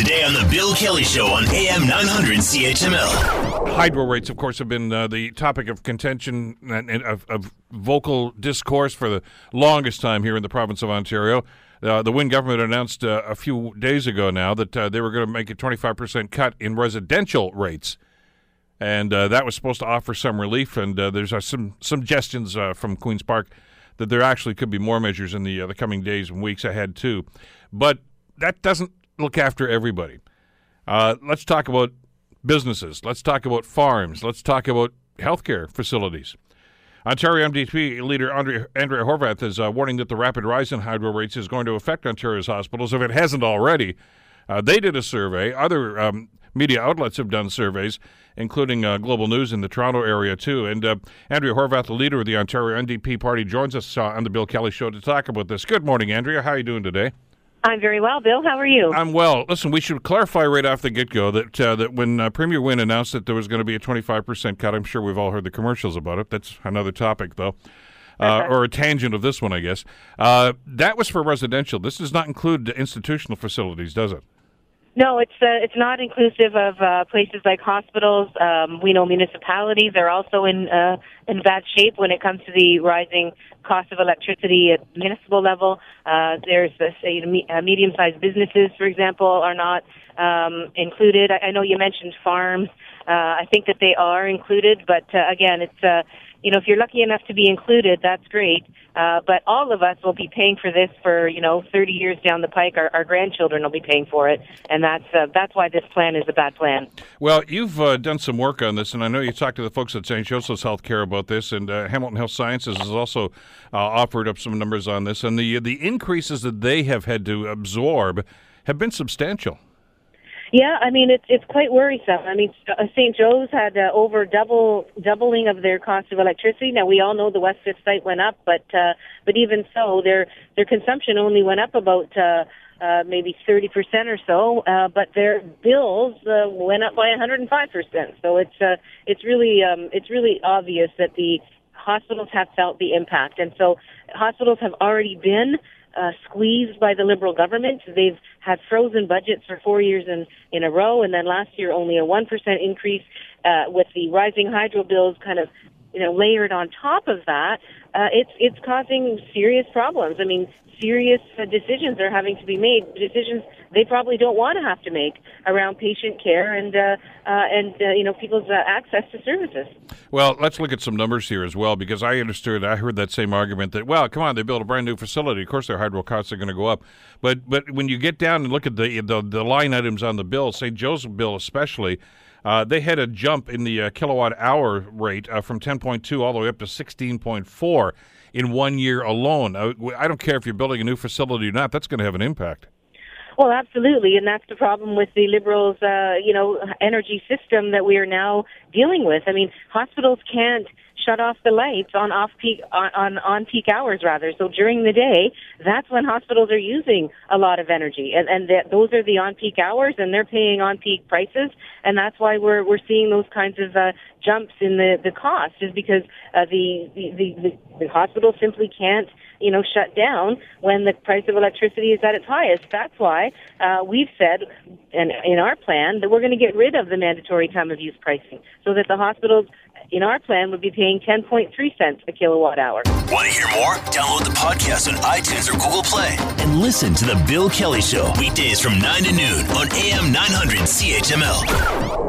Today on The Bill Kelly Show on AM 900 CHML. Hydro rates, of course, have been uh, the topic of contention and, and of, of, vocal discourse for the longest time here in the province of Ontario. Uh, the Wynne government announced uh, a few days ago now that uh, they were going to make a 25% cut in residential rates. And uh, that was supposed to offer some relief. And uh, there's some suggestions from Queen's Park that there actually could be more measures in the, the coming days and weeks ahead, too. But that doesn't look after everybody. Uh, let's talk about businesses. Let's talk about farms. Let's talk about healthcare facilities. Ontario NDP leader Andrea, Andrea Horwath is uh, warning that the rapid rise in hydro rates is going to affect Ontario's hospitals if it hasn't already. Uh, they did a survey. Other um, media outlets have done surveys, including uh, Global News in the Toronto area, too. And uh, Andrea Horwath, the leader of the Ontario NDP party, joins us uh, on the Bill Kelly Show to talk about this. Good morning, Andrea. How are you doing today? I'm very well, Bill. How are you? I'm well. Listen, we should clarify right off the get-go that uh, that when uh, Premier Wynne announced that there was going to be a 25% cut, I'm sure we've all heard the commercials about it. That's another topic, though, uh, or a tangent of this one, I guess. Uh, that was for residential. This does not include institutional facilities, does it? No, it's uh, it's not inclusive of uh, places like hospitals. Um, we know municipalities are also in uh, in bad shape when it comes to the rising cost of electricity at municipal level. Uh, there's uh, say uh, medium-sized businesses, for example, are not um, included. I, I know you mentioned farms. Uh, I think that they are included, but uh, again, it's uh, you know, if you're lucky enough to be included, that's great. Uh, but all of us will be paying for this for you know 30 years down the pike. Our, our grandchildren will be paying for it, and that's uh, that's why this plan is a bad plan. Well, you've uh, done some work on this, and I know you talked to the folks at St. Joseph's Healthcare about this, and uh, Hamilton Health Sciences is also uh, offered up some numbers on this, and the the increases that they have had to absorb have been substantial. Yeah, I mean it's it's quite worrisome. I mean, uh, St. Joe's had uh, over double doubling of their cost of electricity. Now we all know the West Fifth site went up, but uh, but even so, their their consumption only went up about uh, uh, maybe thirty percent or so, uh, but their bills uh, went up by one hundred and five percent. So it's uh, it's really um, it's really obvious that the hospitals have felt the impact, and so hospitals have already been uh, squeezed by the Liberal government. They've had frozen budgets for four years in, in a row, and then last year only a 1% increase uh, with the rising hydro bills kind of you know layered on top of that. Uh, it's it's causing serious problems. I mean, serious uh, decisions are having to be made. Decisions they probably don't want to have to make around patient care and uh, uh, and uh, you know people's uh, access to services. Well, let's look at some numbers here as well because I understood. I heard that same argument that well, come on, they built a brand new facility. Of course, their hydro costs are going to go up. But but when you get down and look at the the, the line items on the bill, St. Joseph bill especially. Uh, they had a jump in the uh, kilowatt hour rate uh, from 10.2 all the way up to 16.4 in one year alone. Uh, I don't care if you're building a new facility or not, that's going to have an impact. Well, absolutely, and that's the problem with the liberals, uh, you know, energy system that we are now dealing with. I mean, hospitals can't shut off the lights on off peak on, on peak hours rather. So during the day, that's when hospitals are using a lot of energy, and and that, those are the on peak hours, and they're paying on peak prices, and that's why we're we're seeing those kinds of uh, jumps in the the cost, is because uh, the, the the the hospital simply can't you know, shut down when the price of electricity is at its highest. That's why uh, we've said, and in our plan, that we're going to get rid of the mandatory time of use pricing, so that the hospitals in our plan would be paying 10.3 cents a kilowatt hour. Want to hear more? Download the podcast on iTunes or Google Play and listen to The Bill Kelly Show weekdays from 9 to noon on AM 900 CHML.